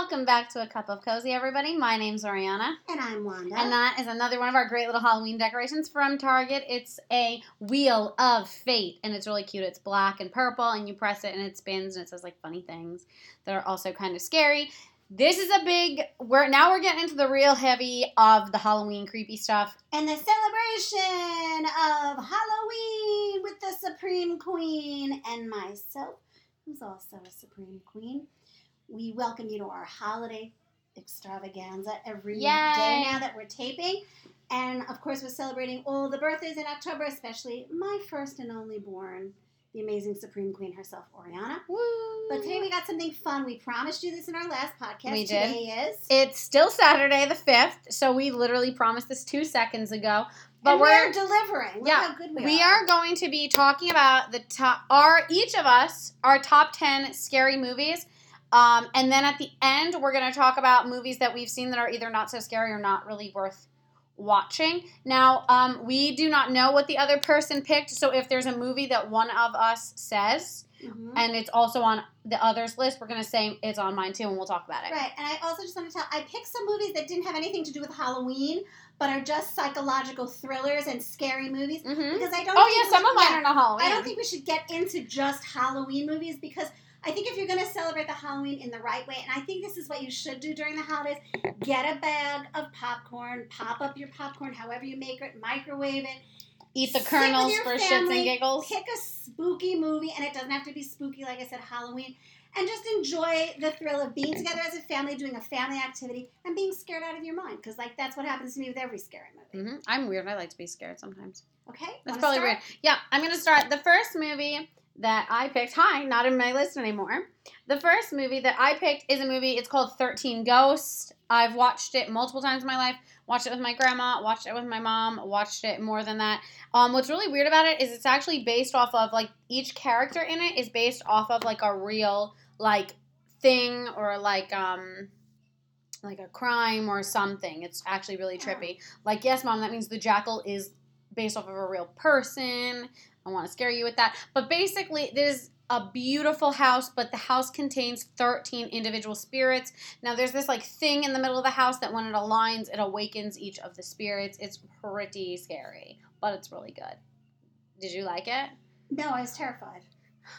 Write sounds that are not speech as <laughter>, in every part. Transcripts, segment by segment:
Welcome back to A Cup of Cozy, everybody. My name's Oriana. And I'm Wanda. And that is another one of our great little Halloween decorations from Target. It's a Wheel of Fate, and it's really cute. It's black and purple, and you press it and it spins, and it says like funny things that are also kind of scary. This is a big. We're now we're getting into the real heavy of the Halloween creepy stuff. and the celebration of Halloween with the Supreme Queen and myself, who's also a Supreme Queen. We welcome you to our holiday extravaganza every day Yay. now that we're taping. And of course, we're celebrating all the birthdays in October, especially my first and only born, the amazing Supreme Queen herself, Oriana. Woo! But today we got something fun. We promised you this in our last podcast. We did. Today is. It's still Saturday the fifth, so we literally promised this two seconds ago. But we're we're delivering. Look Yeah, we, We are going to be talking about the top, our each of us, our top 10 scary movies. Um, and then at the end, we're going to talk about movies that we've seen that are either not so scary or not really worth watching. Now, um, we do not know what the other person picked. So if there's a movie that one of us says Mhm. and it's also on the others list, we're going to say it's on mine too and we'll talk about it. Right, and I also just want to tell I picked some movies that didn't have anything to do with Halloween, but are just psychological thrillers and scary movies. hmm Because I don't. Oh, yeah, some of mine yeah, are not Halloween. I don't think we should get into just Halloween movies because I think if you're going to celebrate the Halloween in the right way, and I think this is what you should do during the holidays: get a bag of popcorn, pop up your popcorn, however you make it, microwave it, Eat the kernels for shits and giggles. pick a spooky movie, and it doesn't have to be spooky, like I said, Halloween, and just enjoy the thrill of being together as a family, doing a family activity, and being scared out of your mind. Because, like, that's what happens to me with every scary movie. hmm I'm weird. I like to be scared sometimes. Okay? That's probably start? weird. Yeah, I'm gonna start. The first movie that I picked, hi, not in my list anymore. The first movie that I picked is a movie. It's called Thirteen Ghosts. I've watched it multiple times in my life. Watched it with my grandma. Watched it with my mom. Watched it more than that. Um, what's really weird about it is it's actually based off of like each character in it is based off of like a real like thing or like um like a crime or something. It's actually really trippy. Like, yes, mom, that means the jackal is based off of a real person. I want to scare you with that. But basically, there's a beautiful house, but the house contains 13 individual spirits. Now, there's this like thing in the middle of the house that when it aligns, it awakens each of the spirits. It's pretty scary, but it's really good. Did you like it? No, I was terrified.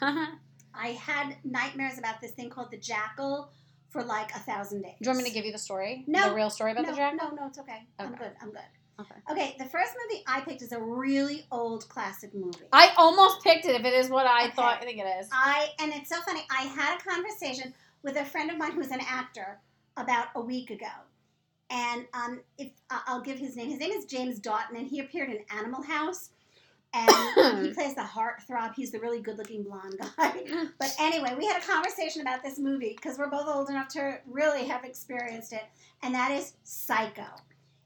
<laughs> I had nightmares about this thing called the jackal for like a thousand days. Do you want me to give you the story? No. The real story about no, the jackal? No, no, it's okay. I'm good. I'm good. Okay. Okay, the first movie I picked is a really old classic movie. I almost picked it if it is what I Okay. thought I think it is. I and it's so funny. I had a conversation with a friend of mine who's an actor about a week ago, and um, if I- I'll give his name, his name is James Daughton, and he appeared in Animal House, and he <coughs> plays the heartthrob. He's the really good-looking blonde guy. <laughs> But anyway, we had a conversation about this movie because we're both old enough to really have experienced it, and that is Psycho.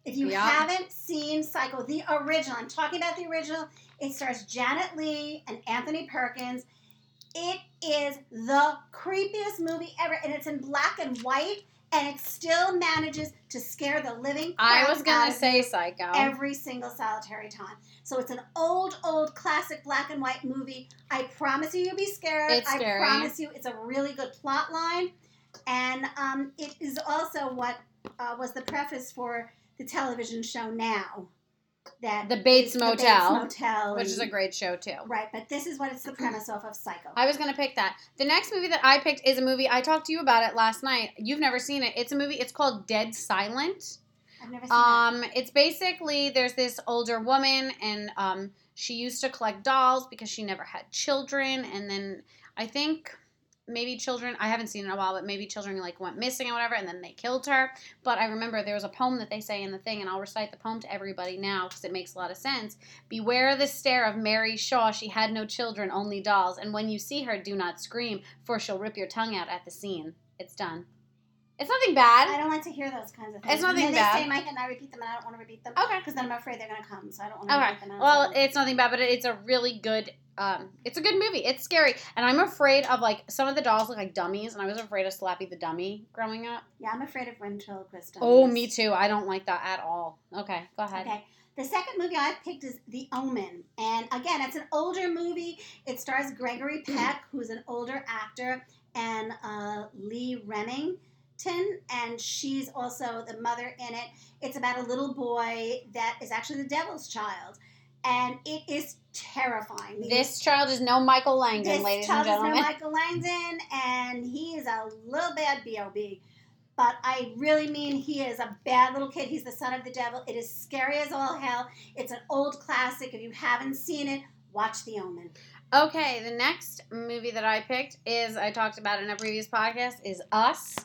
If you Yeah. haven't seen Psycho, the original, I'm talking about the original, it stars Janet Leigh and Anthony Perkins. It is the creepiest movie ever, and it's in black and white, and it still manages to scare the living I was gonna say Psycho. every single solitary time. So it's an old, old classic black and white movie. I promise you, you'll be scared. It's I scary. promise you, it's a really good plot line, and um, it is also what uh, was the preface for the television show now. That The Bates Motel, Motel, which is a great show too. right. But this is what it's the premise off of Psycho. I was gonna pick that. The next movie that I picked is a movie I talked to you about it last night. You've never seen it. It's a movie. It's called Dead Silent. I've never seen it. Um, it's basically there's this older woman and um, she used to collect dolls because she never had children, and then I think maybe children I haven't seen it in a while, but maybe children like went missing or whatever, and then they killed her. But I remember there was a poem that they say in the thing, and I'll recite the poem to everybody now because it makes a lot of sense. Beware the stare of Mary Shaw. She had no children, only dolls. And when you see her, do not scream, for she'll rip your tongue out at the scene. It's done. It's nothing bad. I don't like to hear those kinds of things. It's nothing then bad. They say my and I repeat them, and I don't want to repeat them Okay. because then I'm afraid they're going to come. So I don't want to Okay. repeat them. out Well, it's nothing bad, but it's a really good. Um, it's a good movie. It's scary, and I'm afraid of like some of the dolls look like dummies, and I was afraid of Slappy the dummy growing up. yeah, I'm afraid of ventriloquist. Oh, me too. I don't like that at all. Okay, go ahead. Okay. The second movie I picked is The Omen. And again, it's an older movie. It stars Gregory <clears throat> Peck, who's an older actor, and uh, Lee Remington. and she's also the mother in it. It's about a little boy that is actually the devil's child, and it is terrifying. This child is no Michael Langdon, ladies and gentlemen. This child is no Michael Langdon, and he is a little bad bob. But I really mean he is a bad little kid. He's the son of the devil. It is scary as all hell. It's an old classic. If you haven't seen it, watch The Omen. Okay, the next movie that I picked is I talked about in a previous podcast is Us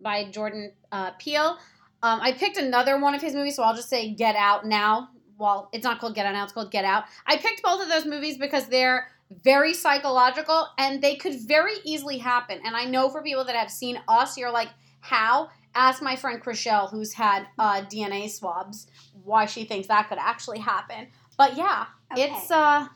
by Jordan uh, Peele. Um, I picked another one of his movies, so I'll just say Get Out now. Well, it's not called Get Out now; it's called Get Out. I picked both of those movies because they're very psychological and they could very easily happen. And I know for people that have seen Us, you're like, how? Ask my friend Chriselle, who's had uh, DNA swabs, why she thinks that could actually happen. But yeah, Okay. it's uh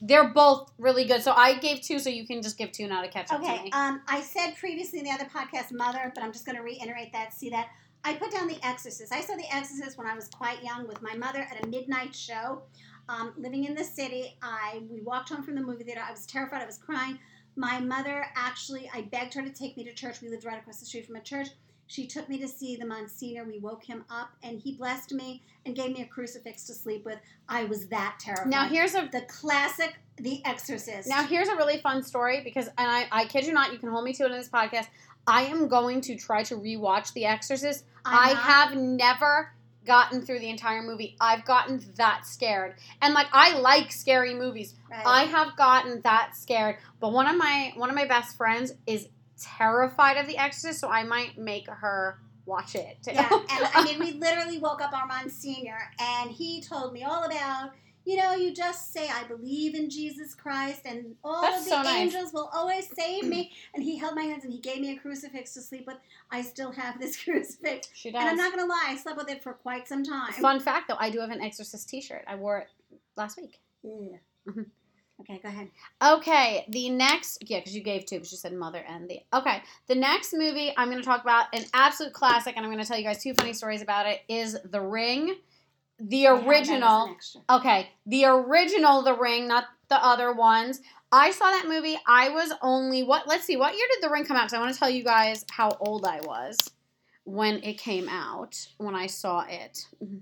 they're both really good. So I gave two, so you can just give two now to catch up to Okay, me. um, I said previously in the other podcast, Mother, but I'm just going to reiterate that. See that? I put down The Exorcist. I saw The Exorcist when I was quite young with my mother at a midnight show. Um, living in the city, I we walked home from the movie theater. I was terrified. I was crying. My mother actually, I begged her to take me to church. We lived right across the street from a church. She took me to see the Monsignor. We woke him up, and he blessed me and gave me a crucifix to sleep with. I was that terrified. now here's a the classic, The Exorcist. now here's a really fun story because and I, I kid you not, you can hold me to it in this podcast. I am going to try to rewatch The Exorcist. I'm I not- have never gotten through the entire movie. I've gotten that scared. And like I like scary movies. Right. I have gotten that scared. But one of my one of my best friends is terrified of The Exorcist, so I might make her watch it. Yeah, and I mean, we literally woke up our Monsignor, and he told me all about, you know, you just say, I believe in Jesus Christ, and all That's of the so nice. angels will always save me. And he held my hands and he gave me a crucifix to sleep with. I still have this <laughs> crucifix. she does. And I'm not going to lie, I slept with it for quite some time. Fun fact though, I do have an Exorcist T-shirt. I wore it last week. Yeah. Mm-hmm. Okay, go ahead. Okay, the next yeah, because you gave two, because you said mother and the okay. The next movie I'm going to talk about an absolute classic, and I'm going to tell you guys two funny stories about it. Is The Ring, the I have that as an original? extra. Okay, the original The Ring, not the other ones. I saw that movie. I was only what? Let's see, what year did The Ring come out? Because I want to tell you guys how old I was when it came out. When I saw it. Mm-hmm.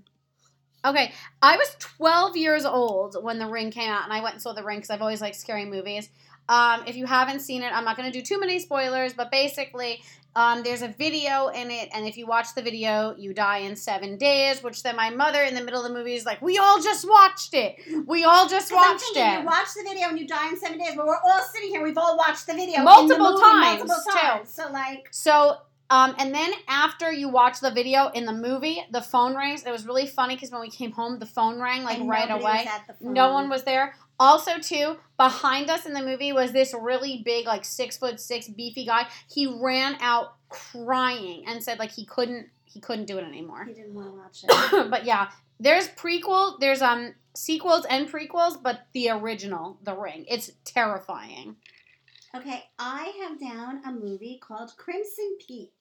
Okay, I was 12 years old when The Ring came out, and I went and saw The Ring because I've always liked scary movies. Um, if you haven't seen it, I'm not going to do too many spoilers, but basically, um, there's a video in it, and if you watch the video, you die in seven days. Which then my mother, in the middle of the movie, is like, "We all just watched it. We all just 'Cause I'm watched thinking, it." You watch the video and you die in seven days, but we're all sitting here. We've all watched the video the Multiple movie times, multiple too. times. So like, So, um, and then after you watch the video in the movie, the phone rings. It was really funny because when we came home, the phone rang like and right away. was at the phone. No one was there. Also, too, behind us in the movie was this really big, like six foot six, beefy guy. He ran out crying and said like he couldn't he couldn't do it anymore. He didn't want to watch <coughs> it. but yeah, there's prequel, there's um sequels and prequels, but the original, The Ring, it's terrifying. Okay, I have down a movie called Crimson Peak.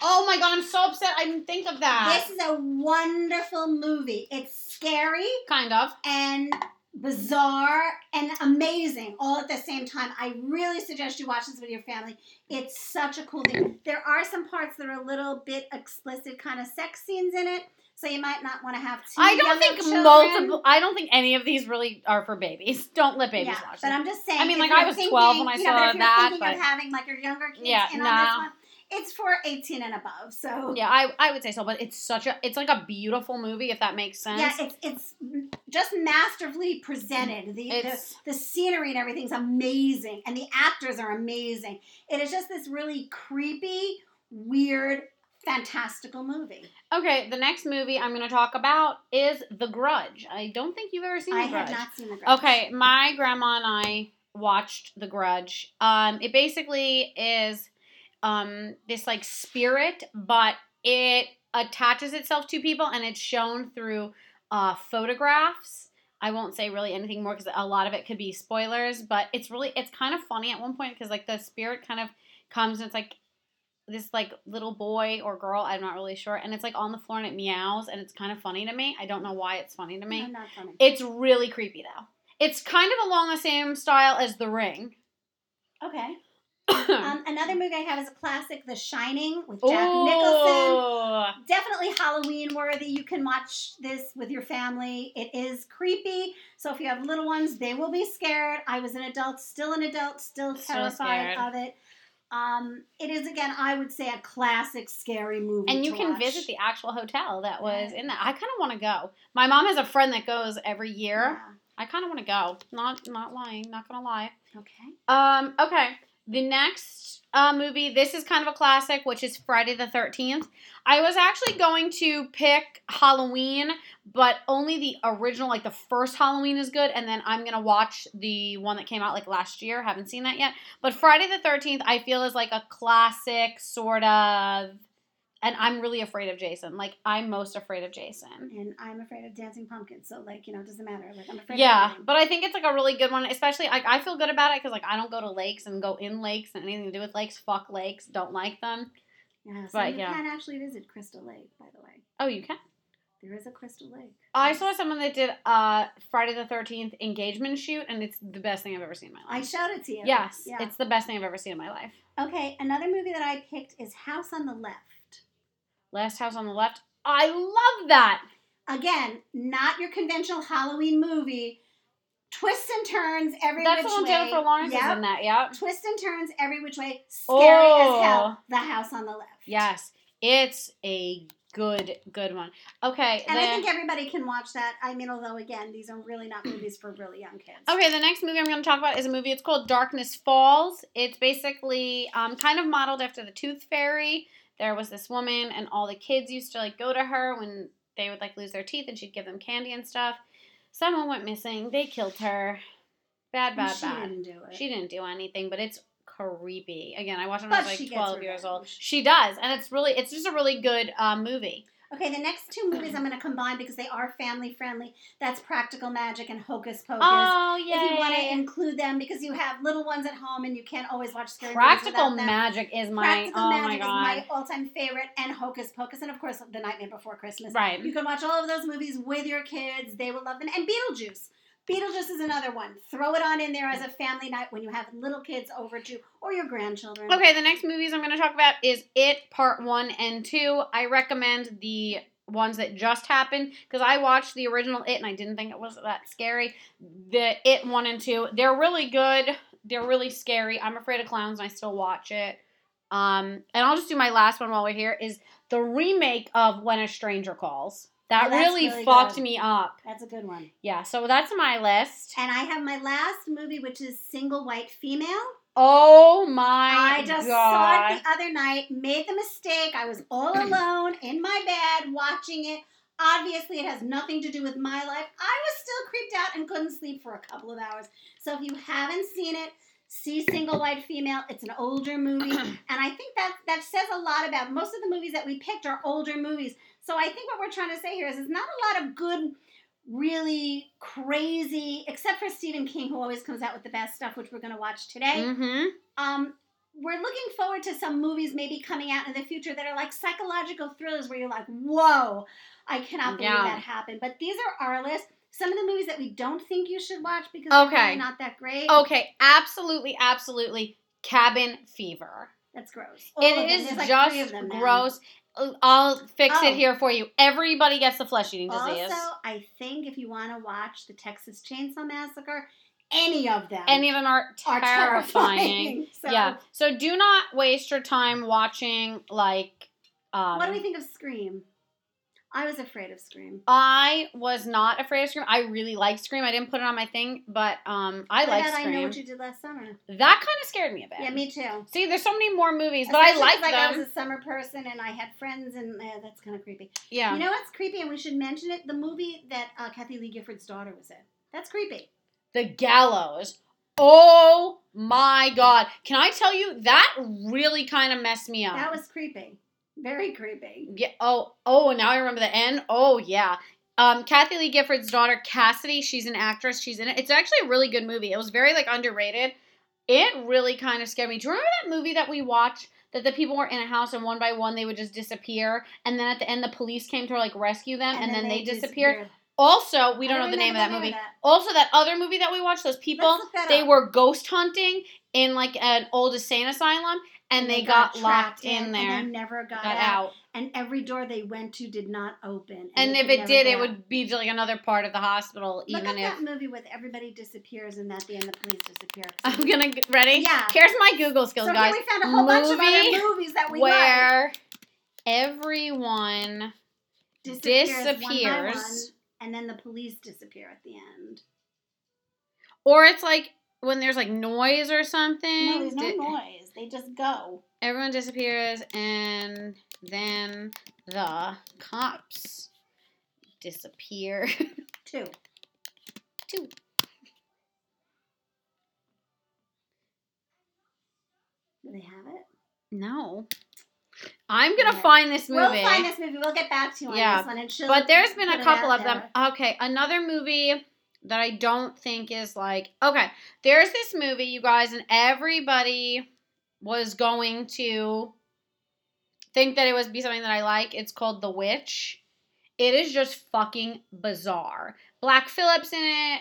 Oh my god, I'm so upset. I didn't think of that. This is a wonderful movie. It's scary kind of. and bizarre and amazing all at the same time. I really suggest you watch this with your family. It's such a cool thing. There are some parts that are a little bit explicit, kind of sex scenes in it, so you might not want to have too I don't think children. multiple. I don't think any of these really are for babies. Don't let babies yeah, watch but them. I'm just saying. I mean, like, I was thinking, 12 when I you know, saw but if you're that, thinking of but- having like your younger kids Yeah, in on this one, it's for 18 and above. So Yeah, I, I would say so, but it's such a it's like a beautiful movie if that makes sense. yeah, it's it's just masterfully presented. The, the the scenery and everything's amazing, and the actors are amazing. It is just this really creepy, weird, fantastical movie. okay, the next movie I'm going to talk about is The Grudge. I don't think you've ever seen I The Grudge. have not seen the Grudge. Okay, my grandma and I watched The Grudge. Um, it basically is um, this like spirit, but it attaches itself to people and it's shown through uh, photographs. I won't say really anything more because a lot of it could be spoilers, but it's really it's kind of funny at one point because like the spirit kind of comes and it's like this like little boy or girl, I'm not really sure, and it's like on the floor and it meows and it's kind of funny to me. I don't know why it's funny to me. No, not funny. It's really creepy though. It's kind of along the same style as The Ring. Okay. <coughs> Um, another movie I have is a classic, The Shining, with Jack Nicholson. Definitely Halloween worthy. You can watch this with your family. It is creepy. So if you have little ones, they will be scared. I was an adult, still an adult, still Still terrified scared. of it. Um, it is again, I would say, a classic scary movie. And you can watch. visit the actual hotel that was Yeah. in that. I kind of want to go. My mom has a friend that goes every year. Yeah. I kind of want to go. Not not lying. Not gonna lie. Okay. Um. Okay. The next uh, movie. This is kind of a classic, which is Friday the Thirteenth. I was actually going to pick Halloween, but only the original, like the first Halloween, is good, and then I'm gonna watch the one that came out like last year. Haven't seen that yet. But Friday the Thirteenth, I feel is like a classic sort of. And I'm really afraid of Jason. Like I'm most afraid of Jason. And I'm afraid of dancing pumpkins, so like you know, it doesn't matter. Like I'm afraid. Yeah, but I think it's like a really good one, especially like I feel good about it because like I don't go to lakes and go in lakes and anything to do with lakes. Fuck lakes, don't like them. yeah. So but you yeah. can actually visit Crystal Lake, by the way. Oh, you can. There is a Crystal Lake. I saw someone that did uh Friday the Thirteenth engagement shoot, and it's the best thing I've ever seen in my life. I showed it to you. yes, Yeah. it's the best thing I've ever seen in my life. Okay, another movie that I picked is House on the Left. Last House on the Left. I love that. Again, not your conventional Halloween movie. Twists and turns every That's which way. Jennifer Lawrence is Yep. in that. Yep. Twists and turns every which way. Scary Oh. as hell. The House on the Left. Yes, it's a good good one. Okay, And the- I think everybody can watch that. I mean, although again, these are really not movies for really young kids. Okay, the next movie I'm going to talk about is a movie. It's called Darkness Falls. It's basically um, kind of modeled after the Tooth Fairy. There was this woman, and all the kids used to like go to her when they would like lose their teeth, and she'd give them candy and stuff. Someone went missing. They killed her. Bad, bad, she bad. didn't do it. She didn't do anything, but it's creepy. Again, I watched it when I was like 12 years old. She does, and it's really, it's just a really good um, movie. Okay, the next two movies I'm going to combine because they are family friendly. That's Practical Magic and Hocus Pocus. Oh, yeah. if you want to include them because you have little ones at home and you can't always watch scary Practical movies without them. Magic is my, Practical oh Magic my is god. my all-time favorite, and Hocus Pocus, and of course, The Nightmare Before Christmas. right. You can watch all of those movies with your kids; they will love them. And Beetlejuice. Beetlejuice is another one. Throw it on in there as a family night when you have little kids over too, or your grandchildren. Okay, the next movies I'm going to talk about is It Part 1 and 2. I recommend the ones that just happened because I watched the original It and I didn't think it was that scary. The It 1 and 2, they're really good. They're really scary. I'm afraid of clowns and I still watch it. Um, and I'll just do my last one while we're here is the remake of When a Stranger Calls. That Oh, really, really fucked good. me up. That's a good one. Yeah, so that's my list. And I have my last movie, which is Single White Female. Oh my I just god. saw it the other night, made the mistake. I was all <clears throat> alone in my bed watching it. Obviously, it has nothing to do with my life. I was still creeped out and couldn't sleep for a couple of hours. So if you haven't seen it, see Single White Female. It's an older movie, <clears throat> and I think that that says a lot about most of the movies that we picked are older movies. So I think what we're trying to say here is there's not a lot of good, really crazy, except for Stephen King, who always comes out with the best stuff, which we're going to watch today mm-hmm. um, we're looking forward to some movies maybe coming out in the future that are like psychological thrillers where you're like, whoa, I cannot believe Yeah. that happened. But these are our list. Some of the movies that we don't think you should watch because Okay. they're really not that great. Okay, absolutely, absolutely. Cabin fever. That's gross. All. It is like just gross. I'll fix Oh. it here for you. Everybody gets the flesh eating disease. Also, I think if you want to watch the Texas Chainsaw Massacre, any of them Any of them are are terrifying. terrifying. So, yeah. So do not waste your time watching like. Um, what do we think of Scream? I was afraid of Scream. I was not afraid of Scream. I really like Scream. I didn't put it on my thing, but um, I like about I know what you did last summer. that kind of scared me a bit. Yeah, me too. See, there's so many more movies, but I Especially like them. I was a summer person and I had friends, and uh, that's kind of creepy. yeah. You know what's creepy, and we should mention it? The movie that uh, Kathie Lee Gifford's daughter was in. That's creepy. The Gallows. Oh my god. Can I tell you that really kind of messed me up. That was creepy. Very creepy. yeah, oh oh now I remember the end. Oh yeah. Um Kathie Lee Gifford's daughter Cassidy, she's an actress. She's in it. It's actually a really good movie. It was very like underrated. It really kind of scared me. Do you remember that movie that we watched that the people were in a house and one by one they would just disappear and then at the end the police came to like rescue them and, then, they, disappeared? Also, we I don't know the name of that movie. that. Also, that other movie that we watched, those people, they up. were ghost hunting in like an old insane asylum, and, they, got, locked trapped in, there, and they never got, got out. out. And every door they went to did not open. And they if it did, it would be like another part of the hospital, Look even if. that movie with everybody disappears and at the end the police disappear. <laughs> I'm gonna ready. Yeah. Here's my Google skills, so guys. we found a whole bunch of Movie other movies that we like. where everyone Disappears, one by one, and then the police disappear at the end. or it's like when there's like noise or something. No, there's no noise. They just go. Everyone disappears, and then the cops disappear. <laughs> Two. Two. Do they have it? No. I'm gonna Yeah. find this movie. We'll find this movie. We'll get back to you on Yeah. this one. And but there's been a couple of them. Okay, another movie that I don't think is like okay. There's this movie, you guys, and everybody was going to think that it was be something that I like. It's called The Witch. It is just fucking bizarre. Black Phillip's in it.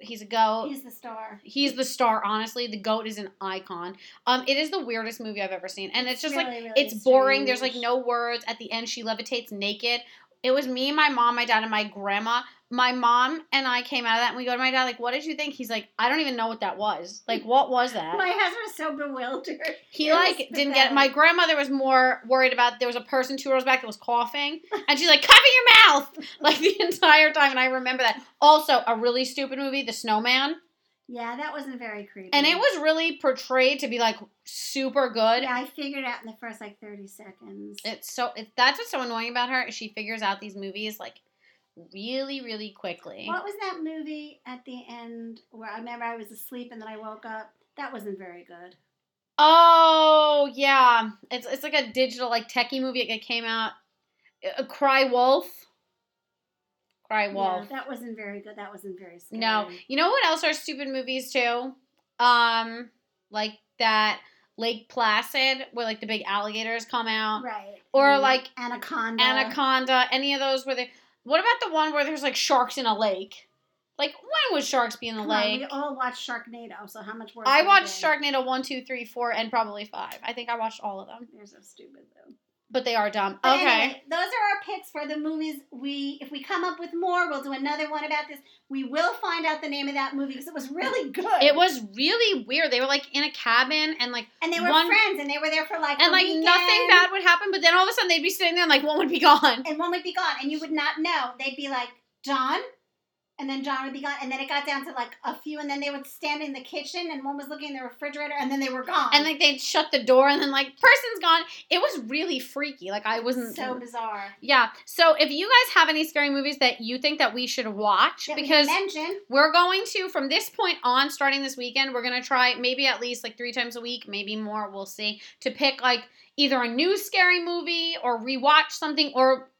He's a goat. He's the star. He's the star, honestly. The goat is an icon. Um, it is the weirdest movie I've ever seen. And it's, just like really, really it's boring. There's like no words. At the end, she levitates naked. It was me, my mom, my dad, and my grandma. My mom and I came out of that and we go to my dad, like, what did you think? He's like, I don't even know what that was. Like, what was that? My husband was so bewildered. He It like didn't get it. My grandmother was more worried about there was a person two rows back that was coughing, and she's like, "Cover your mouth!" <laughs> like the entire time. And I remember that. Also, a really stupid movie, The Snowman, Yeah, that wasn't very creepy. and it was really portrayed to be like super good. Yeah, I figured out in the first like 30 seconds. It's so it, that's what's so annoying about her. is She figures out these movies like really, really quickly. What was that movie at the end where I remember I was asleep and then I woke up? That wasn't very good. Oh yeah, it's it's like a digital like techie movie that came out. Uh, Cry Wolf. Cry Wolf. Yeah, that wasn't very good. That wasn't very scary. No, you know what else are stupid movies too? Um, like that Lake Placid where like the big alligators come out, Right. Or, like, Anaconda. Anaconda. Any of those where they? What about the one where there's like sharks in a lake? Like when would sharks be in the Come on, lake? we all watched Sharknado, so how much worse? I watched? Sharknado one, two, three, four, and probably five. I think I watched all of them, They're so stupid though. But they are dumb. But okay. anyway, those are our picks for the movies. We, if we come up with more, we'll do another one about this. We will find out the name of that movie because it was really good. It was really weird. They were like in a cabin and like and they were one- friends, and they were there for like and like weekend, nothing bad would happen, but then all of a sudden they'd be sitting there and like one would be gone. and one would be gone, and you would not know. They'd be like John, and then John would be gone, and then it got down to like a few, and then they would stand in the kitchen, and one was looking in the refrigerator, and then they were gone. And like they'd shut the door and then like person's gone. It was really freaky. Like I wasn't so bizarre. Yeah. So if you guys have any scary movies that you think that we should watch, That because mention we're going to from this point on, starting this weekend, we're gonna try maybe at least like three times a week, maybe more. We'll see to pick like either a new scary movie or rewatch something, or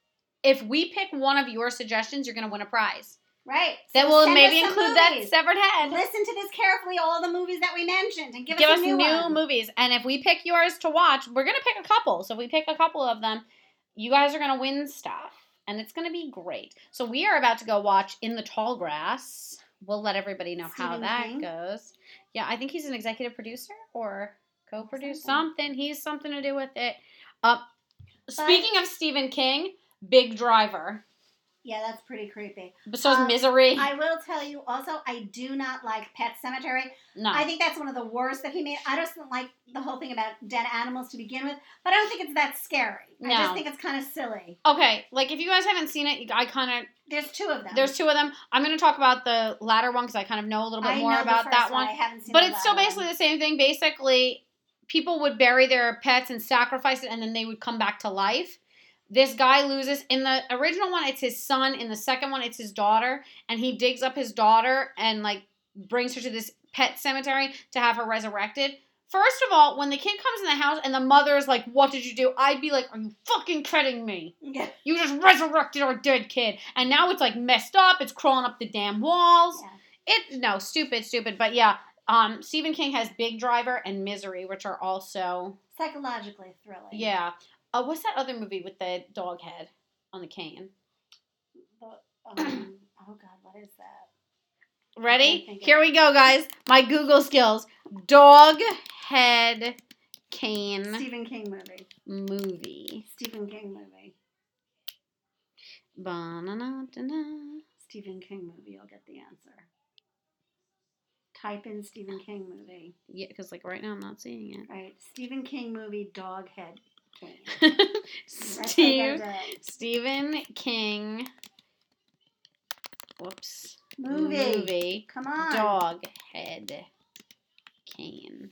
if we pick one of your suggestions, you're gonna win a prize. Right? Then So will maybe us some include that movies. severed head. Listen to this carefully, all the movies that we mentioned, and give, Give us us new, new movies, and if we pick yours to watch, we're gonna pick a couple. So if we pick a couple of them, you guys are gonna win stuff, and it's gonna be great. So we are about to go watch In the Tall Grass. We'll let everybody know how that King? goes. Yeah, I think he's an executive producer or co-producer, Something. something. He's something to do with it. Uh, speaking of Stephen King, Big Driver. Yeah, that's pretty creepy. But so is Um, Misery. I will tell you also, I do not like Pet Sematary. no. I think that's one of the worst that he made. I just don't like the whole thing about dead animals to begin with, but I don't think it's that scary. No. I just think it's kind of silly. okay, like if you guys haven't seen it, I kind of There's two of them. There's two of them. I'm going to talk about the latter one because I kind of know a little bit I more about that one. I haven't seen But it's still basically one. the same thing. Basically, people would bury their pets and sacrifice it, and then they would come back to life. This guy loses. In the original one, it's his son. In the second one, it's his daughter. And he digs up his daughter and, like, brings her to this pet cemetery to have her resurrected. First of all, when the kid comes in the house and the mother is like, What did you do? I'd be like, Are you fucking kidding me? Yeah. You just resurrected our dead kid. And now it's like messed up. It's crawling up the damn walls. Yeah. It no, stupid, stupid. But yeah, um, Stephen King has Big Driver and Misery, which are also Psychologically thrilling. yeah. Uh, what's that other movie with the dog head on the cane? The, um, <clears throat> Oh God, what is that? Ready? Here we go, guys. My Google skills. Dog head cane Stephen King movie. movie. Stephen King movie. Ba-na-na-da-na. Stephen King movie. You'll get the answer. Type in Stephen King movie. Yeah, because like right now I'm not seeing it. Right. Stephen King movie. Dog head cane. it. That's how you Steve, gotta do it. Stephen King. Whoops. Movie. Movie. Come on. Dog head cane.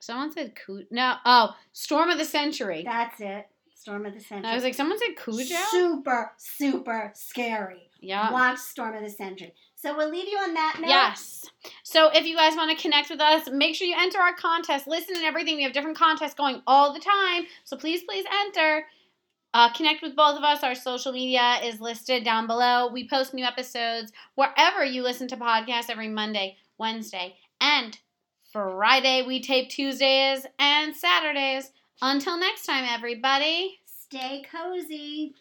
Someone said Cujo. No. Oh, Storm of the Century. That's it. Storm of the Century. I was like, someone said Cujo. Super, super scary. Yeah. Watch Storm of the Century. So we'll leave you on that note. Yes. So if you guys want to connect with us, make sure you enter our contest. Listen and everything. We have different contests going all the time. So please, please enter. Uh, connect with both of us. Our social media is listed down below. We post new episodes wherever you listen to podcasts every Monday, Wednesday, and Friday. We tape Tuesdays and Saturdays. Until next time, everybody. Stay cozy.